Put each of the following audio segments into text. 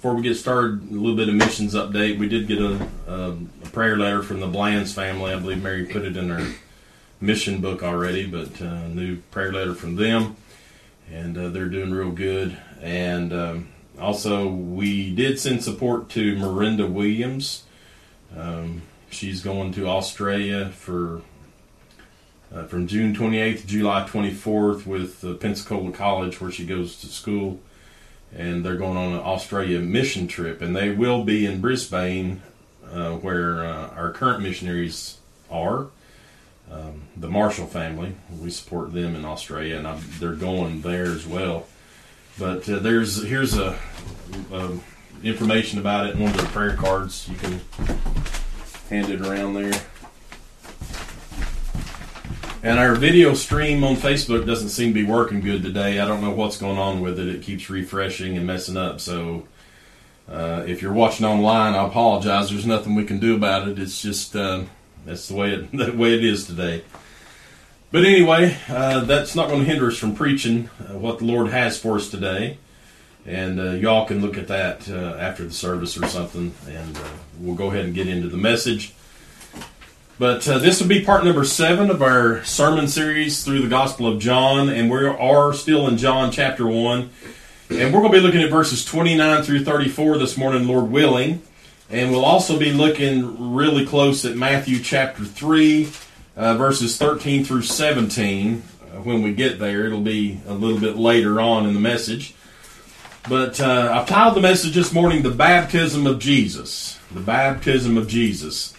before we get started, a little bit of missions update. We did get a, a, a prayer letter from the Bland's family. I believe Mary put it in her mission book already, but uh, new prayer letter from them, and uh, they're doing real good. And um, also, we did send support to Miranda Williams. Um, she's going to Australia for uh, from June 28th to July 24th with Pensacola College, where she goes to school. And they're going on an Australia mission trip, and they will be in Brisbane, uh, where uh, our current missionaries are. Um, the Marshall family, we support them in Australia, and I'm, they're going there as well. But uh, there's here's a, a information about it one of the prayer cards. You can hand it around there. And our video stream on Facebook doesn't seem to be working good today. I don't know what's going on with it. It keeps refreshing and messing up. So uh, if you're watching online, I apologize. There's nothing we can do about it. It's just uh, that's the way it the way it is today. But anyway, uh, that's not going to hinder us from preaching uh, what the Lord has for us today. And uh, y'all can look at that uh, after the service or something, and we'll go ahead and get into the message. But uh, this will be part number seven of our sermon series through the Gospel of John, and we are still in John chapter one. And we're going to be looking at verses 29 through 34 this morning, Lord willing. And we'll also be looking really close at Matthew chapter 3, uh, verses 13 through 17. Uh, when we get there, it'll be a little bit later on in the message. But uh, I've titled the message this morning, The Baptism of Jesus. The Baptism of Jesus.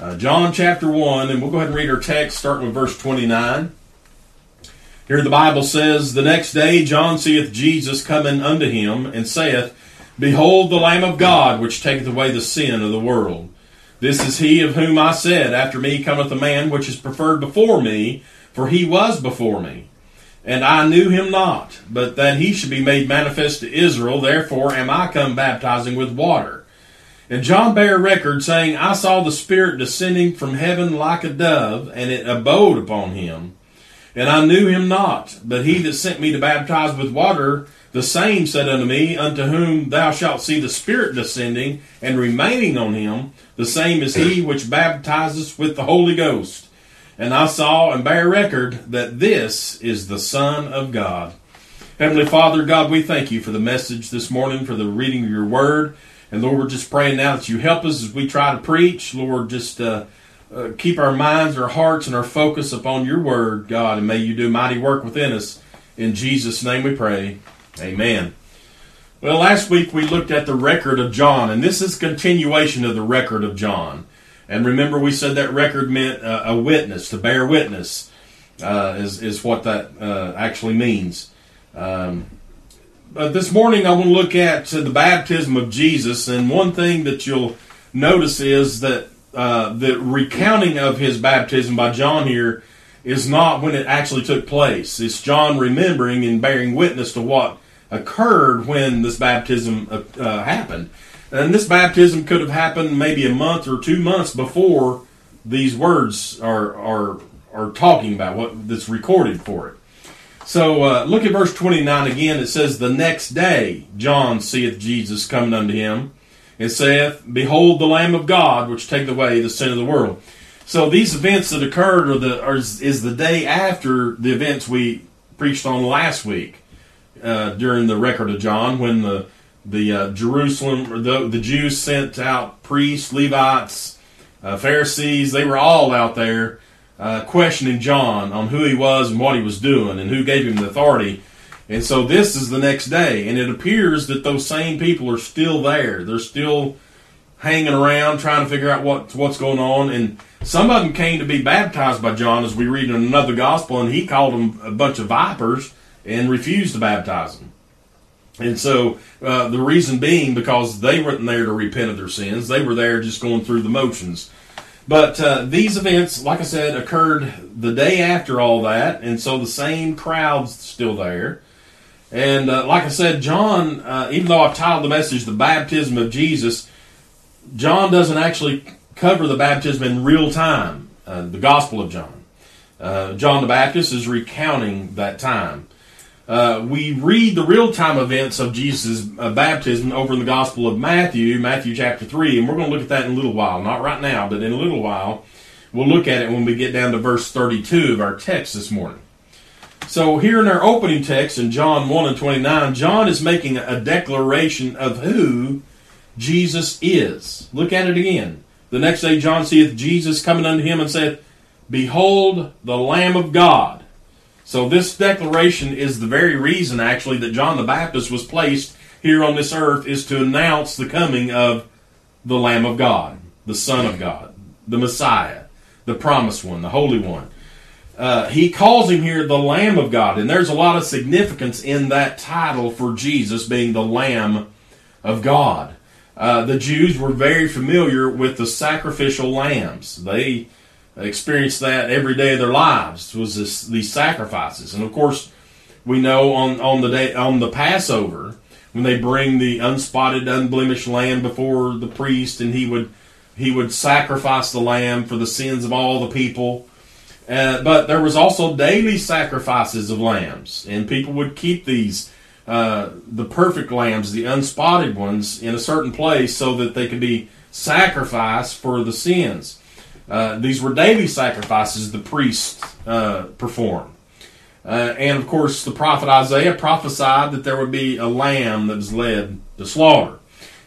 Uh, John chapter 1, and we'll go ahead and read our text starting with verse 29. Here the Bible says, The next day John seeth Jesus coming unto him, and saith, Behold the Lamb of God, which taketh away the sin of the world. This is he of whom I said, After me cometh a man which is preferred before me, for he was before me. And I knew him not, but that he should be made manifest to Israel, therefore am I come baptizing with water. And John bare record, saying, I saw the Spirit descending from heaven like a dove, and it abode upon him. And I knew him not, but he that sent me to baptize with water, the same said unto me, Unto whom thou shalt see the Spirit descending and remaining on him, the same is he which baptizes with the Holy Ghost. And I saw and bear record that this is the Son of God. Heavenly Father, God, we thank you for the message this morning, for the reading of your word. And Lord, we're just praying now that you help us as we try to preach. Lord, just uh, uh, keep our minds, our hearts, and our focus upon your word, God, and may you do mighty work within us. In Jesus' name we pray. Amen. Well, last week we looked at the record of John, and this is continuation of the record of John. And remember, we said that record meant uh, a witness, to bear witness, uh, is, is what that uh, actually means. Um, but this morning I want to look at the baptism of Jesus, and one thing that you'll notice is that uh, the recounting of his baptism by John here is not when it actually took place. It's John remembering and bearing witness to what occurred when this baptism uh, uh, happened. And this baptism could have happened maybe a month or two months before these words are are are talking about what that's recorded for it. So uh, look at verse 29 again. It says, The next day John seeth Jesus coming unto him, and saith, Behold the Lamb of God, which taketh away the sin of the world. So these events that occurred are the, are, is the day after the events we preached on last week uh, during the record of John, when the the uh, Jerusalem the, the Jews sent out priests, Levites, uh, Pharisees. They were all out there uh, questioning John on who he was and what he was doing and who gave him the authority. And so this is the next day, and it appears that those same people are still there. They're still hanging around trying to figure out what what's going on. And some of them came to be baptized by John, as we read in another gospel, and he called them a bunch of vipers and refused to baptize them. And so uh, the reason being because they weren't there to repent of their sins; they were there just going through the motions. But uh, these events, like I said, occurred the day after all that, and so the same crowd's still there. And uh, like I said, John, uh, even though I've titled the message "The Baptism of Jesus," John doesn't actually cover the baptism in real time. Uh, the Gospel of John, uh, John the Baptist is recounting that time. Uh, we read the real time events of Jesus' uh, baptism over in the Gospel of Matthew, Matthew chapter 3, and we're going to look at that in a little while. Not right now, but in a little while. We'll look at it when we get down to verse 32 of our text this morning. So, here in our opening text in John 1 and 29, John is making a declaration of who Jesus is. Look at it again. The next day, John seeth Jesus coming unto him and saith, Behold the Lamb of God. So, this declaration is the very reason, actually, that John the Baptist was placed here on this earth, is to announce the coming of the Lamb of God, the Son of God, the Messiah, the Promised One, the Holy One. Uh, he calls him here the Lamb of God, and there's a lot of significance in that title for Jesus being the Lamb of God. Uh, the Jews were very familiar with the sacrificial lambs. They experienced that every day of their lives was this, these sacrifices, and of course, we know on on the day on the Passover when they bring the unspotted, unblemished lamb before the priest, and he would he would sacrifice the lamb for the sins of all the people. Uh, but there was also daily sacrifices of lambs, and people would keep these uh, the perfect lambs, the unspotted ones, in a certain place so that they could be sacrificed for the sins. Uh, these were daily sacrifices the priests uh, performed. Uh, and of course, the prophet Isaiah prophesied that there would be a lamb that was led to slaughter.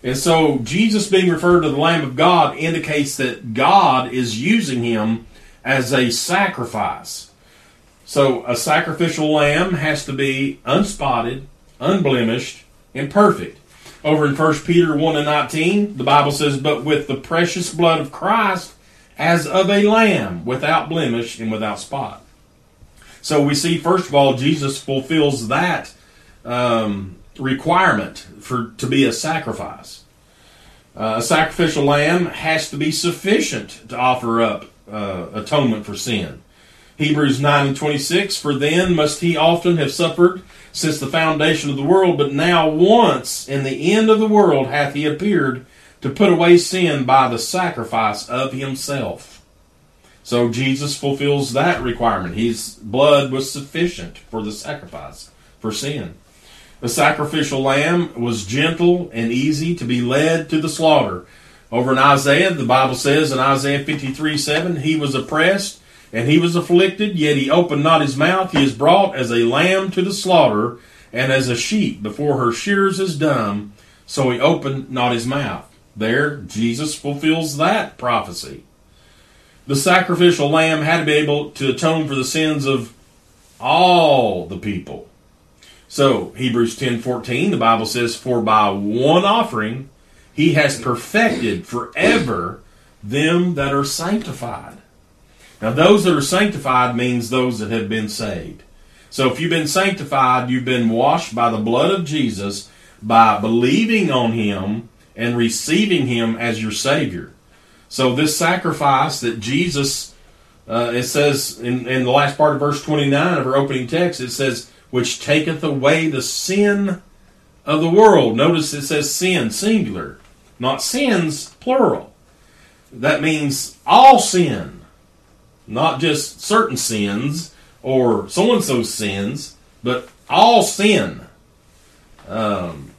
And so, Jesus being referred to the Lamb of God indicates that God is using him as a sacrifice. So a sacrificial lamb has to be unspotted, unblemished, and perfect. Over in 1 Peter 1 and 19, the Bible says, But with the precious blood of Christ as of a lamb, without blemish and without spot. So we see, first of all, Jesus fulfills that um, requirement for to be a sacrifice. Uh, a sacrificial lamb has to be sufficient to offer up uh, atonement for sin. Hebrews 9 and 26, For then must he often have suffered since the foundation of the world, but now once in the end of the world hath he appeared to put away sin by the sacrifice of himself. So Jesus fulfills that requirement. His blood was sufficient for the sacrifice for sin. The sacrificial lamb was gentle and easy to be led to the slaughter. Over in Isaiah, the Bible says in Isaiah 53 7, He was oppressed and he was afflicted, yet he opened not his mouth. He is brought as a lamb to the slaughter, and as a sheep before her shears is dumb, so he opened not his mouth. There, Jesus fulfills that prophecy. The sacrificial lamb had to be able to atone for the sins of all the people. So, Hebrews 10:14, the Bible says, "For by one offering he has perfected forever them that are sanctified. Now, those that are sanctified means those that have been saved. So, if you've been sanctified, you've been washed by the blood of Jesus by believing on Him and receiving Him as your Savior. So, this sacrifice that Jesus, uh, it says in, in the last part of verse 29 of our opening text, it says, which taketh away the sin of the world. Notice it says sin, singular not sins, plural. That means all sin, not just certain sins or so and so sins, but all sin. Um,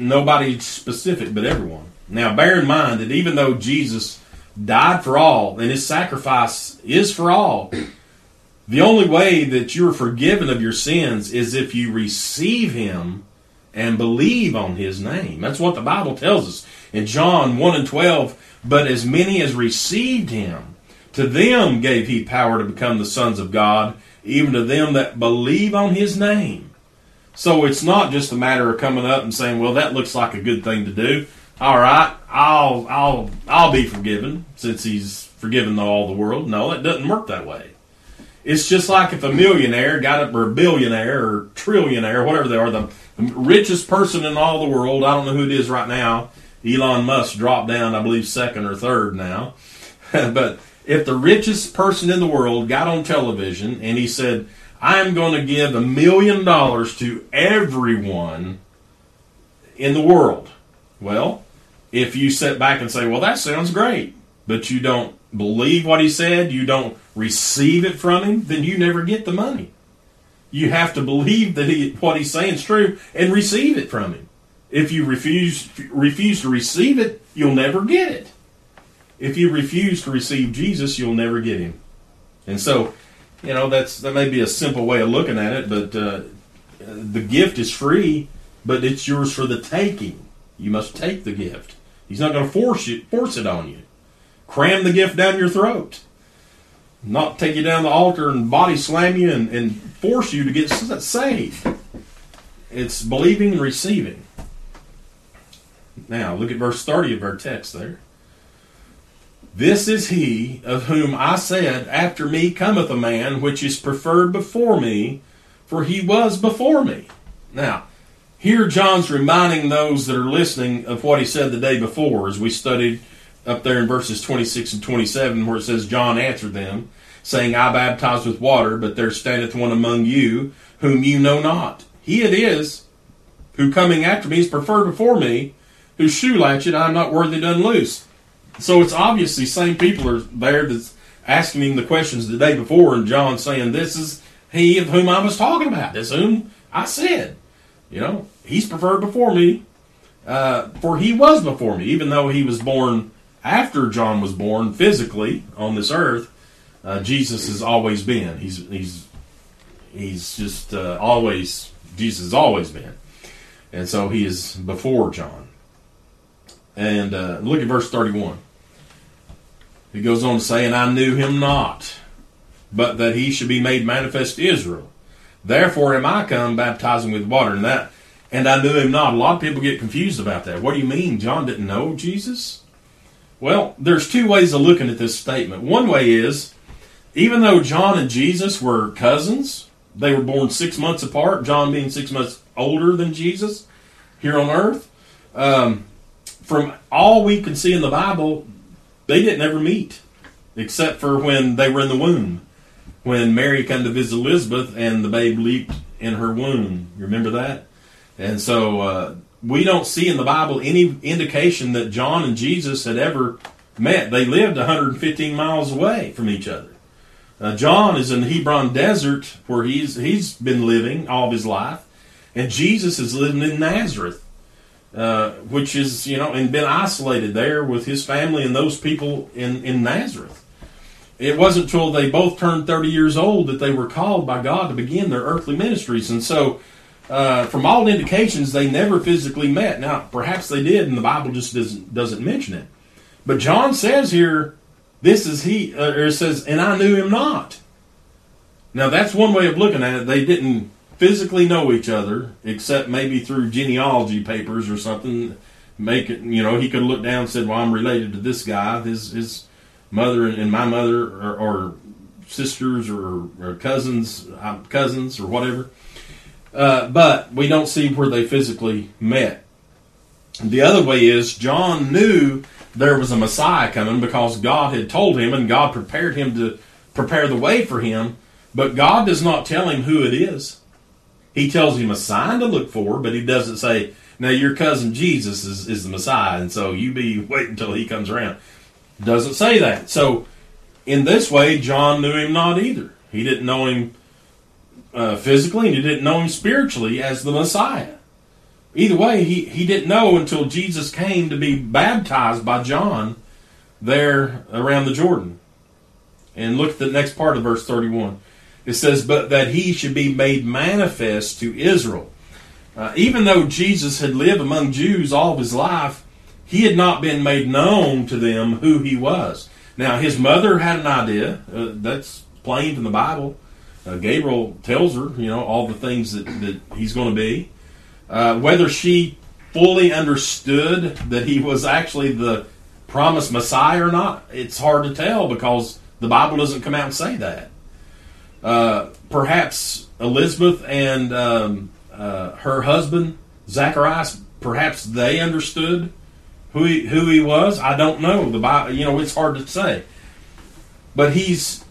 nobody specific, but everyone. Now, bear in mind that even though Jesus died for all and his sacrifice is for all, the only way that you're forgiven of your sins is if you receive him and believe on his name. That's what the Bible tells us. In John 1 and 12, but as many as received him, to them gave he power to become the sons of God, even to them that believe on his name. So it's not just a matter of coming up and saying, well, that looks like a good thing to do. All right, I'll, I'll, I'll be forgiven since he's forgiven all the world. No, it doesn't work that way. It's just like if a millionaire got up, or a billionaire, or trillionaire, whatever they are, the richest person in all the world, I don't know who it is right now, Elon Musk dropped down, I believe, second or third now. but if the richest person in the world got on television and he said, I'm going to give a million dollars to everyone in the world. Well, if you sit back and say, well, that sounds great, but you don't believe what he said, you don't receive it from him, then you never get the money. You have to believe that he, what he's saying is true and receive it from him. If you refuse refuse to receive it, you'll never get it. If you refuse to receive Jesus, you'll never get him. And so, you know, that's that may be a simple way of looking at it, but uh, the gift is free, but it's yours for the taking. You must take the gift. He's not going to force you force it on you. Cram the gift down your throat. Not take you down the altar and body slam you and, and force you to get saved. It's believing and receiving. Now, look at verse 30 of our text there. This is he of whom I said, After me cometh a man which is preferred before me, for he was before me. Now, here John's reminding those that are listening of what he said the day before, as we studied up there in verses 26 and 27, where it says, John answered them, saying, I baptize with water, but there standeth one among you whom you know not. He it is who coming after me is preferred before me, whose shoe latchet I am not worthy to unloose. So it's obviously same people are there that's asking him the questions the day before, and John saying, This is he of whom I was talking about. This whom I said. You know, he's preferred before me, uh, for he was before me, even though he was born after John was born physically on this earth. Uh, Jesus has always been. He's he's he's just uh, always Jesus has always been, and so he is before John. And uh, look at verse 31. He goes on to say, And I knew him not, but that he should be made manifest to Israel. Therefore am I come baptizing with water. And that and I knew him not. A lot of people get confused about that. What do you mean John didn't know Jesus? Well, there's two ways of looking at this statement. One way is, even though John and Jesus were cousins, they were born six months apart, John being six months older than Jesus here on earth. Um, from all we can see in the Bible, they didn't ever meet, except for when they were in the womb. When Mary came to visit Elizabeth and the babe leaped in her womb. You remember that? And so uh, we don't see in the Bible any indication that John and Jesus had ever met. They lived 115 miles away from each other. Uh, John is in the Hebron desert where he's he's been living all of his life, and Jesus is living in Nazareth. Uh, which is, you know, and been isolated there with his family and those people in, in Nazareth. It wasn't until they both turned 30 years old that they were called by God to begin their earthly ministries. And so, uh, from all indications, they never physically met. Now, perhaps they did, and the Bible just doesn't, doesn't mention it. But John says here, this is he, uh, or it says, and I knew him not. Now, that's one way of looking at it. They didn't physically know each other, except maybe through genealogy papers or something. Make it, you know, he could look down and said, "Well, I'm related to this guy. His his mother and my mother are, sisters or, or cousins, cousins or whatever." Uh, but we don't see where they physically met. The other way is John knew there was a Messiah coming because God had told him and God prepared him to prepare the way for him, but God does not tell him who it is. He tells him a sign to look for, but he doesn't say, now your cousin Jesus is, is the Messiah, and so you be waiting until he comes around. Doesn't say that. So in this way, John knew him not either. He didn't know him uh, physically, and he didn't know him spiritually as the Messiah. Either way, he, he didn't know until Jesus came to be baptized by John there around the Jordan. And look at the next part of verse 31. It says, but that he should be made manifest to Israel. Uh, even though Jesus had lived among Jews all of his life, he had not been made known to them who he was. Now, his mother had an idea. Uh, that's plain from the Bible. Uh, Gabriel tells her, you know, all the things that, that he's going to be. Uh, whether she fully understood that he was actually the promised Messiah or not, it's hard to tell because the Bible doesn't come out and say that. Uh, perhaps Elizabeth and um, uh, her husband Zacharias, perhaps they understood who he, who he was. I don't know. The Bible, you know, it's hard to say. But he's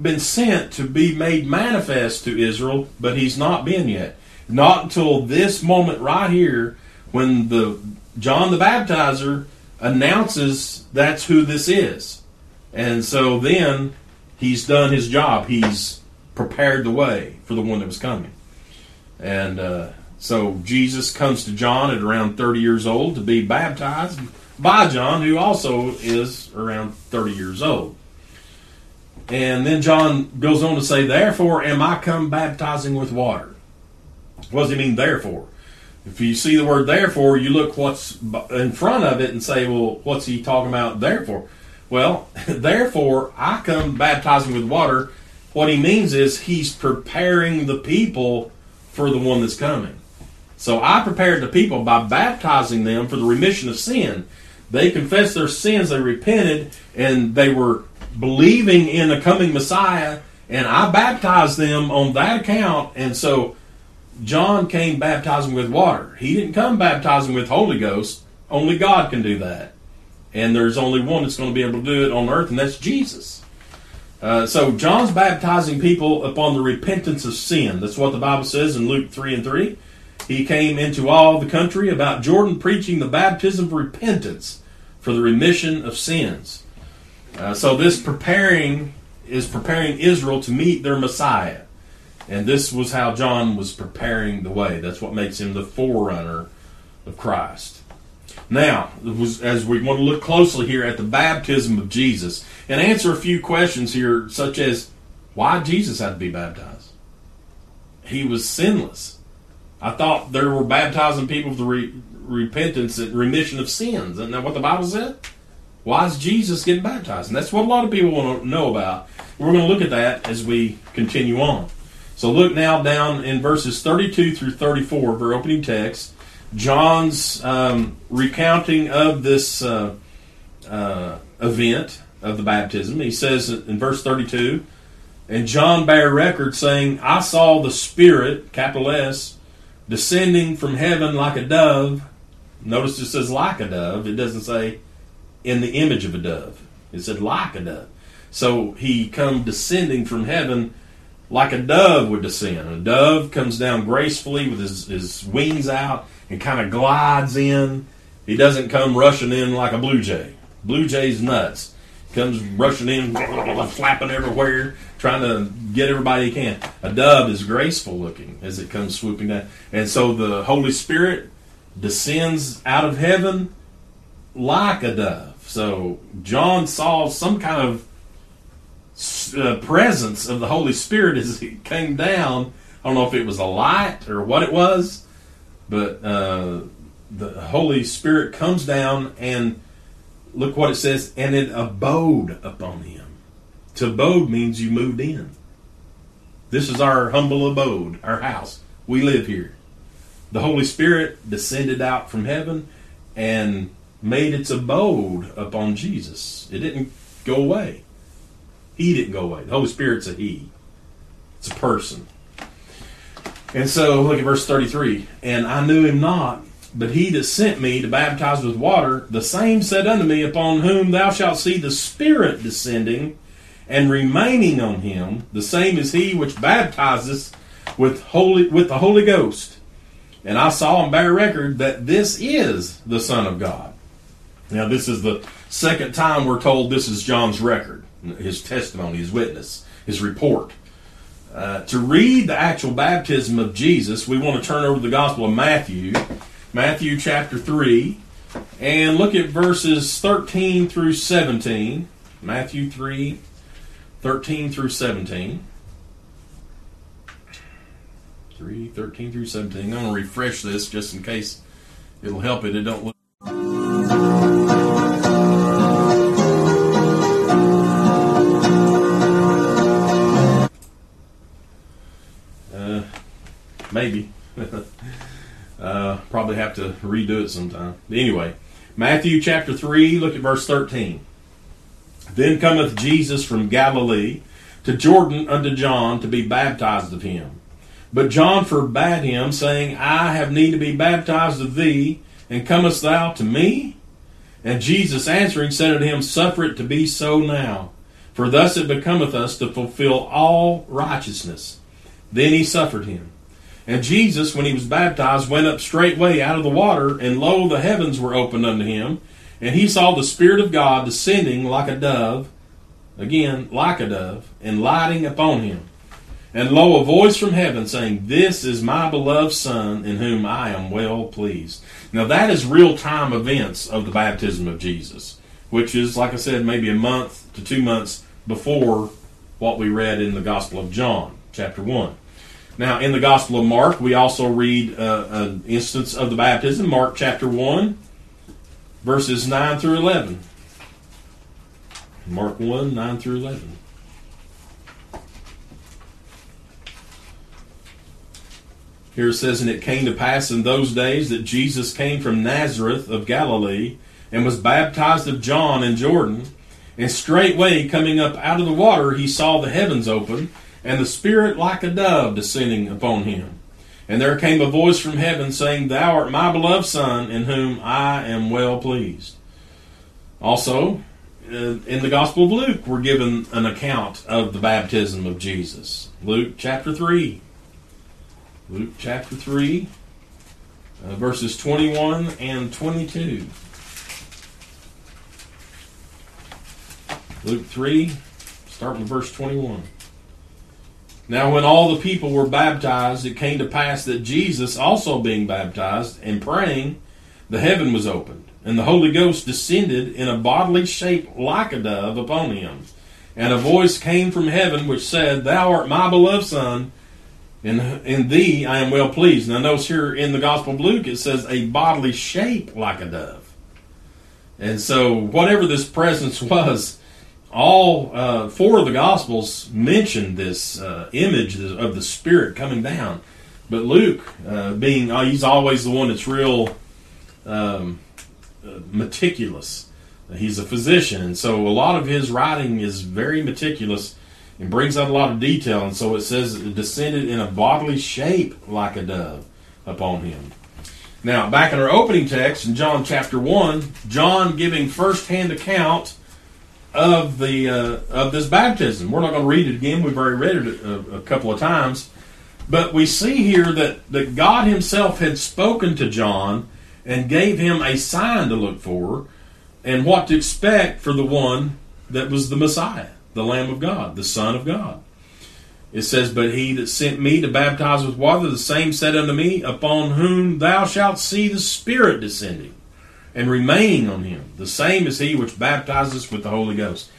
been sent to be made manifest to Israel, but he's not been yet. Not until this moment right here, when the John the Baptizer announces that's who this is, and so then he's done his job. He's prepared the way for the one that was coming. And uh, so Jesus comes to John at around 30 years old to be baptized by John, who also is around 30 years old. And then John goes on to say, Therefore am I come baptizing with water. What does he mean, therefore? If you see the word therefore, you look what's in front of it and say, Well, what's he talking about therefore? Well, therefore I come baptizing with water. What he means is he's preparing the people for the one that's coming. So I prepared the people by baptizing them for the remission of sin. They confessed their sins, they repented, and they were believing in the coming Messiah, and I baptized them on that account. And so John came baptizing with water. He didn't come baptizing with Holy Ghost. Only God can do that. And there's only one that's going to be able to do it on earth, and that's Jesus. Uh, so John's baptizing people upon the repentance of sin. That's what the Bible says in Luke 3 and 3. He came into all the country about Jordan preaching the baptism of repentance for the remission of sins. Uh, so this preparing is preparing Israel to meet their Messiah. And this was how John was preparing the way. That's what makes him the forerunner of Christ. Now, as we want to look closely here at the baptism of Jesus and answer a few questions here, such as why Jesus had to be baptized. He was sinless. I thought there were baptizing people for re- repentance and remission of sins. Isn't that what the Bible said? Why is Jesus getting baptized? And that's what a lot of people want to know about. We're going to look at that as we continue on. So look now down in verses 32 through 34 of our opening text. John's um, recounting of this uh, uh, event of the baptism. He says in verse 32, and John bare record saying, I saw the Spirit, capital S, descending from heaven like a dove. Notice it says like a dove. It doesn't say in the image of a dove. It said like a dove. So he come descending from heaven like a dove would descend. A dove comes down gracefully with his, his wings out and kind of glides in. He doesn't come rushing in like a blue jay. Blue jay's nuts. Comes rushing in, flapping everywhere, trying to get everybody he can. A dove is graceful looking as it comes swooping down. And so the Holy Spirit descends out of heaven like a dove. So John saw some kind of uh, presence of the Holy Spirit as it came down. I don't know if it was a light or what it was, but uh, the Holy Spirit comes down and look what it says, and it abode upon him. To abode means you moved in. This is our humble abode, our house. We live here. The Holy Spirit descended out from heaven and made its abode upon Jesus. It didn't go away. He didn't go away. The Holy Spirit's a He. It's a person. And so look at verse 33. And I knew him not, but he that sent me to baptize with water, the same said unto me, Upon whom thou shalt see the Spirit descending and remaining on him, the same is he which baptizes with holy with the Holy Ghost. And I saw and bear record that this is the Son of God. Now, this is the second time we're told this is John's record, his testimony, his witness, his report. Uh, to read the actual baptism of Jesus, we want to turn over the Gospel of Matthew, Matthew chapter 3, and look at verses 13 through 17. Matthew 3, 13 through 17. 3, 13 through 17. I'm going to refresh this just in case it'll help it. It don't look. Maybe. uh, probably have to redo it sometime. Anyway, Matthew chapter 3, look at verse 13. Then cometh Jesus from Galilee to Jordan unto John to be baptized of him. But John forbade him, saying, I have need to be baptized of thee, and comest thou to me? And Jesus answering said unto him, Suffer it to be so now, for thus it becometh us to fulfill all righteousness. Then he suffered him. And Jesus, when he was baptized, went up straightway out of the water, and lo, the heavens were opened unto him, and he saw the Spirit of God descending like a dove, again, like a dove, and lighting upon him. And lo, a voice from heaven saying, This is my beloved Son, in whom I am well pleased. Now, that is real time events of the baptism of Jesus, which is, like I said, maybe a month to two months before what we read in the Gospel of John, chapter 1. Now, in the Gospel of Mark, we also read uh, an instance of the baptism, Mark chapter 1, verses 9 through 11. Mark 1, 9 through 11. Here it says, And it came to pass in those days that Jesus came from Nazareth of Galilee and was baptized of John in Jordan. And straightway coming up out of the water, he saw the heavens open, and the Spirit like a dove descending upon him. And there came a voice from heaven saying, Thou art my beloved Son, in whom I am well pleased. Also, uh, in the Gospel of Luke, we're given an account of the baptism of Jesus. Luke chapter 3. Luke chapter 3, uh, verses 21 and 22. Luke 3, starting with verse 21. Now, when all the people were baptized, it came to pass that Jesus, also being baptized and praying, the heaven was opened, and the Holy Ghost descended in a bodily shape like a dove upon him. And a voice came from heaven which said, Thou art my beloved Son, in, in thee I am well pleased. Now, notice here in the Gospel of Luke, it says a bodily shape like a dove. And so, whatever this presence was, all uh, four of the Gospels mention this uh, image of the Spirit coming down. But Luke, uh, being, uh, he's always the one that's real um, uh, meticulous. He's a physician, and so a lot of his writing is very meticulous and brings out a lot of detail. And so it says it descended in a bodily shape like a dove upon him. Now, back in our opening text in John chapter 1, John giving first-hand account of the uh, of this baptism. We're not going to read it again. We've already read it a, a couple of times. But we see here that, that God Himself had spoken to John and gave him a sign to look for and what to expect for the one that was the Messiah the Lamb of God, the Son of God. It says, But he that sent me to baptize with water, the same said unto me, Upon whom thou shalt see the Spirit descending and remaining on him. The same as he which baptizes with the Holy Ghost.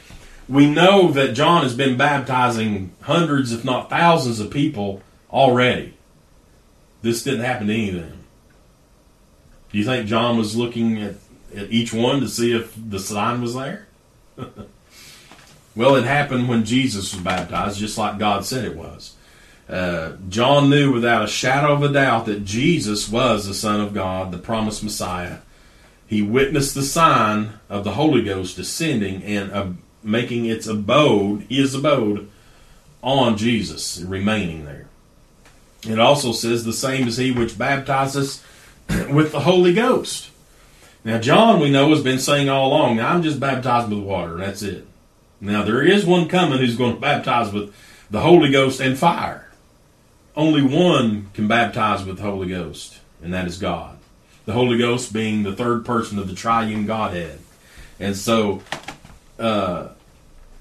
We know that John has been baptizing hundreds, if not thousands, of people already. This didn't happen to any of them. Do you think John was looking at, at each one to see if the sign was there? Well, it happened when Jesus was baptized, just like God said it was. Uh, John knew without a shadow of a doubt that Jesus was the Son of God, the promised Messiah. He witnessed the sign of the Holy Ghost descending and uh, making its abode, his abode, on Jesus, remaining there. It also says, The same is he which baptizes with the Holy Ghost. Now, John, we know, has been saying all along, now, I'm just baptized with water, and that's it. Now, there is one coming who's going to baptize with the Holy Ghost and fire. Only one can baptize with the Holy Ghost, and that is God. The Holy Ghost being the third person of the triune Godhead. And so, uh,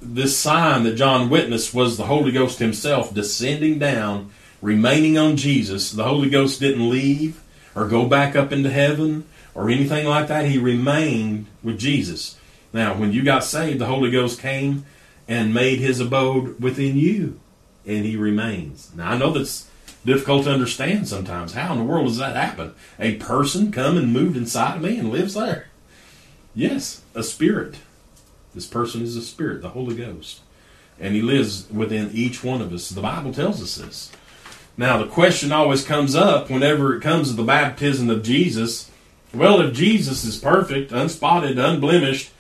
this sign that John witnessed was the Holy Ghost himself descending down, remaining on Jesus. The Holy Ghost didn't leave or go back up into heaven or anything like that. He remained with Jesus. Now, when you got saved, the Holy Ghost came and made his abode within you, and he remains. Now, I know that's difficult to understand sometimes. How in the world does that happen? A person come and moved inside of me and lives there? Yes, a spirit. This person is a spirit, the Holy Ghost. And he lives within each one of us. The Bible tells us this. Now, the question always comes up whenever it comes to the baptism of Jesus. Well, if Jesus is perfect, unspotted, unblemished,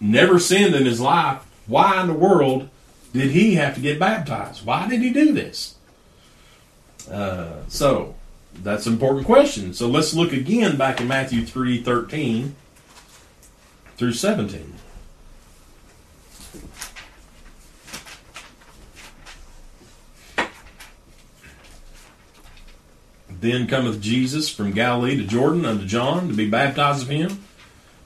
never sinned in his life, why in the world did he have to get baptized? Why did he do this? Uh, so that's an important question. So let's look again back in Matthew three thirteen through 17. Then cometh Jesus from Galilee to Jordan unto John to be baptized of him.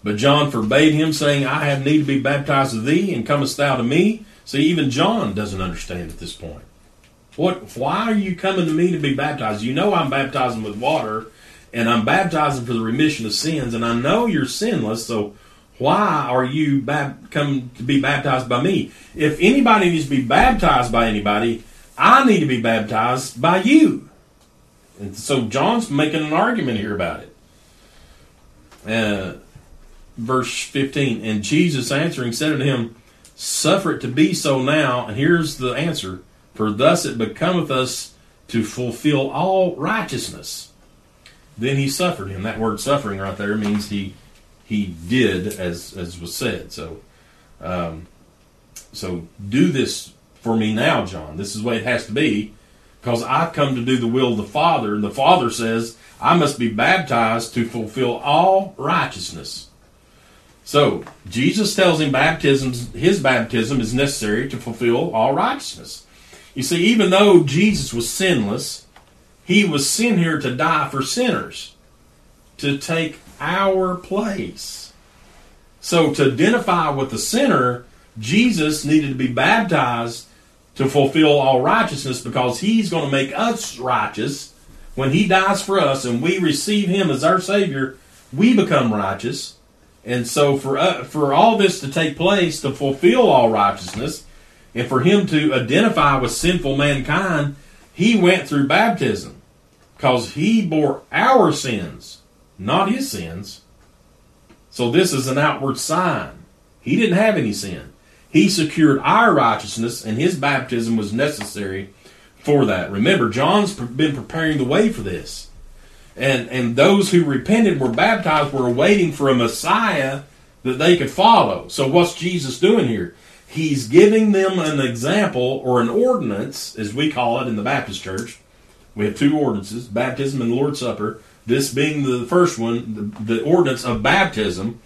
But John forbade him, saying, I have need to be baptized of thee, and comest thou to me? See, even John doesn't understand at this point. What? Why are you coming to me to be baptized? You know I'm baptizing with water, and I'm baptizing for the remission of sins, and I know you're sinless. So why are you bab- come to be baptized by me? If anybody needs to be baptized by anybody, I need to be baptized by you. And so John's making an argument here about it. Uh, verse 15 And Jesus answering said unto him, Suffer it to be so now. And here's the answer For thus it becometh us to fulfill all righteousness. Then he suffered him. That word suffering right there means he he did as as was said. So um, so do this for me now, John. This is the way it has to be because I've come to do the will of the Father. And the Father says, I must be baptized to fulfill all righteousness. So, Jesus tells him baptism, his baptism is necessary to fulfill all righteousness. You see, even though Jesus was sinless, he was sent here to die for sinners, to take our place. So, to identify with the sinner, Jesus needed to be baptized to fulfill all righteousness because he's going to make us righteous. When he dies for us and we receive him as our Savior, we become righteous. And so, for, uh, for all this to take place, to fulfill all righteousness, and for him to identify with sinful mankind, he went through baptism because he bore our sins, not his sins. So, this is an outward sign. He didn't have any sin. He secured our righteousness, and his baptism was necessary for that. Remember, John's been preparing the way for this. And, and those who repented were baptized were waiting for a Messiah that they could follow. So, what's Jesus doing here? He's giving them an example or an ordinance, as we call it in the Baptist church. We have two ordinances baptism and the Lord's Supper. This being the first one, the, the ordinance of baptism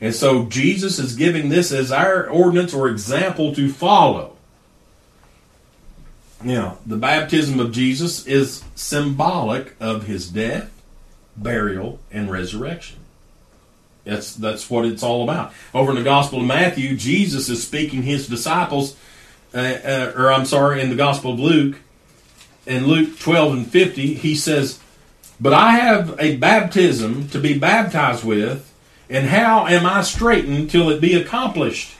and so Jesus is giving this as our ordinance or example to follow. Now, the baptism of Jesus is symbolic of his death, burial, and resurrection. That's that's what it's all about. Over in the Gospel of Matthew, Jesus is speaking his disciples, uh, uh, or I'm sorry, in the Gospel of Luke, in Luke 12 and 50, he says, "But I have a baptism to be baptized with, and how am I straightened till it be accomplished?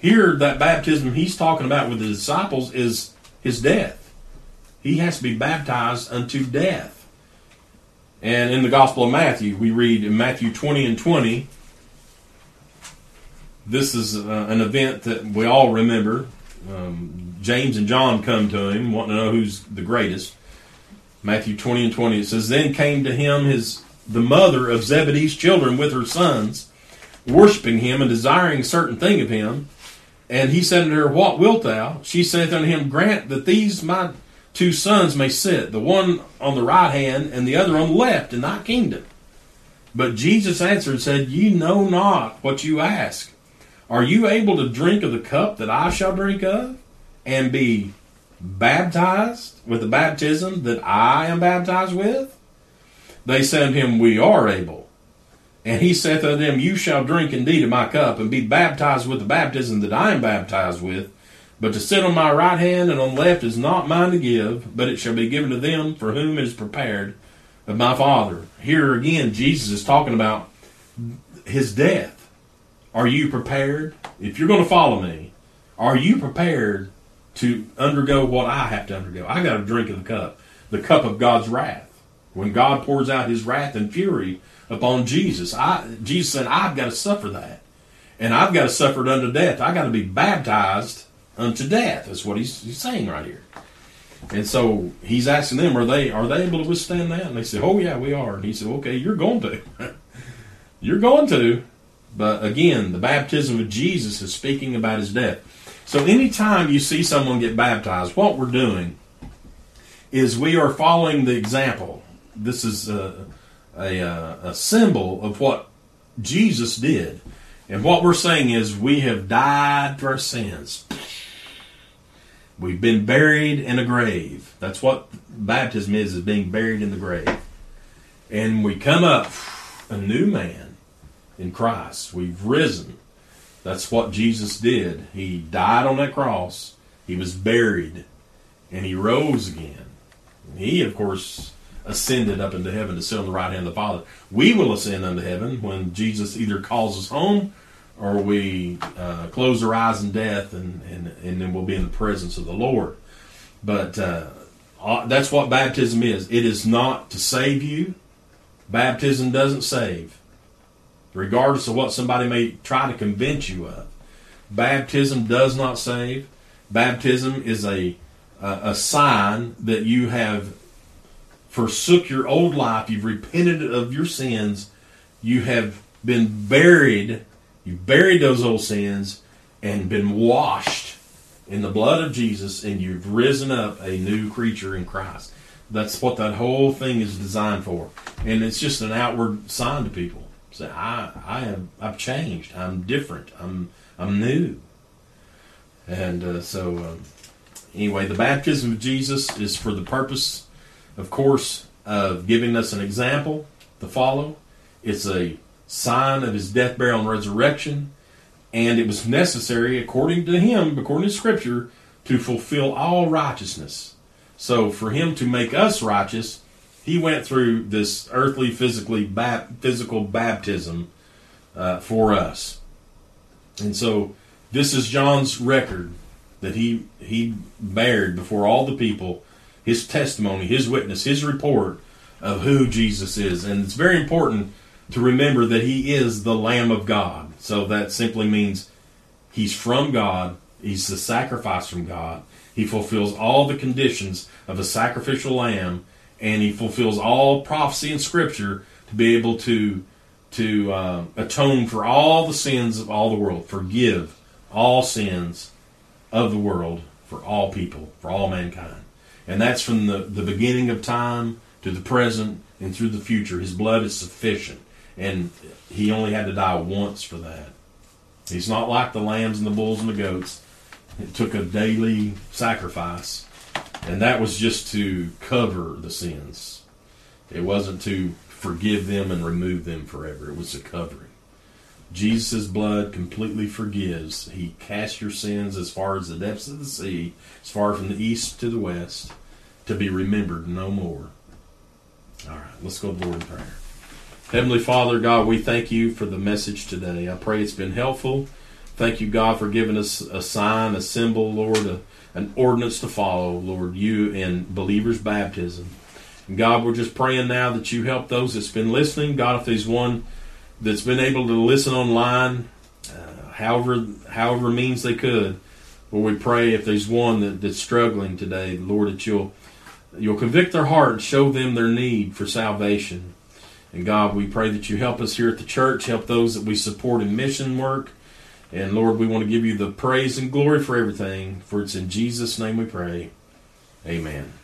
Here, that baptism he's talking about with the disciples is his death. He has to be baptized unto death. And in the Gospel of Matthew, we read in Matthew 20 and 20, this is uh, an event that we all remember. Um, James and John come to him, wanting to know who's the greatest. Matthew 20 and 20, it says, Then came to him his the mother of Zebedee's children with her sons, worshiping him and desiring a certain thing of him. And he said unto her, What wilt thou? She saith unto him, Grant that these my two sons may sit, the one on the right hand and the other on the left in thy kingdom. But Jesus answered and said, Ye know not what you ask. Are you able to drink of the cup that I shall drink of, and be baptized with the baptism that I am baptized with? They said unto him, We are able. And he saith unto them, You shall drink indeed of my cup, and be baptized with the baptism that I am baptized with. But to sit on my right hand and on the left is not mine to give, but it shall be given to them for whom it is prepared of my Father. Here again, Jesus is talking about his death. Are you prepared? If you're going to follow me, are you prepared to undergo what I have to undergo? I got to drink of the cup, the cup of God's wrath when God pours out his wrath and fury upon Jesus. I, Jesus said, I've got to suffer that. And I've got to suffer it unto death. I've got to be baptized unto death. That's what he's, he's saying right here. And so he's asking them, are they are they able to withstand that? And they said, Oh yeah, we are. And he said, Okay, you're going to. you're going to. But again, the baptism of Jesus is speaking about his death. So anytime you see someone get baptized, what we're doing is we are following the example this is a, a, a symbol of what Jesus did. And what we're saying is we have died for our sins. We've been buried in a grave. That's what baptism is, is being buried in the grave. And we come up a new man in Christ. We've risen. That's what Jesus did. He died on that cross. He was buried. and he rose again. He, of course, ascended up into heaven to sit on the right hand of the Father. We will ascend unto heaven when Jesus either calls us home or we uh, close our eyes in death and, and, and then we'll be in the presence of the Lord. But uh, uh, that's what baptism is. It is not to save you. Baptism doesn't save, regardless of what somebody may try to convince you of. Baptism does not save. Baptism is a a, a sign that you have forsook your old life. You've repented of your sins. You have been buried. You've buried those old sins and been washed in the blood of Jesus, and you've risen up a new creature in Christ. That's what that whole thing is designed for, and it's just an outward sign to people. Say, I, I have, I've changed. I'm different. I'm, I'm new. And uh, so, um, anyway, the baptism of Jesus is for the purpose, of course, of giving us an example to follow. It's a sign of his death, burial, and resurrection and it was necessary, according to him, according to Scripture, to fulfill all righteousness. So, for him to make us righteous, he went through this earthly, physically, physical baptism uh, for us. And so, this is John's record that he he bared before all the people, his testimony, his witness, his report of who Jesus is. And it's very important to remember that he is the Lamb of God. So that simply means he's from God, he's the sacrifice from God. He fulfills all the conditions of a sacrificial lamb, and he fulfills all prophecy and scripture to be able to to uh, atone for all the sins of all the world, forgive all sins of the world for all people, for all mankind. And that's from the, the beginning of time to the present and through the future. His blood is sufficient. And he only had to die once for that. He's not like the lambs and the bulls and the goats. It took a daily sacrifice. And that was just to cover the sins. It wasn't to forgive them and remove them forever. It was a covering. Jesus' blood completely forgives. He casts your sins as far as the depths of the sea, as far from the east to the west, to be remembered no more. All right, let's go to the Lord in prayer. Heavenly Father, God, we thank you for the message today. I pray it's been helpful. Thank you, God, for giving us a sign, a symbol, Lord, a, an ordinance to follow, Lord, you and believers' baptism. And God, we're just praying now that you help those that's been listening. God, if there's one that's been able to listen online, uh, however, however means they could, Lord, we pray if there's one that, that's struggling today, Lord, that you'll you'll convict their heart and show them their need for salvation. And God, we pray that you help us here at the church, help those that we support in mission work. And Lord, we want to give you the praise and glory for everything. For it's in Jesus' name we pray. Amen.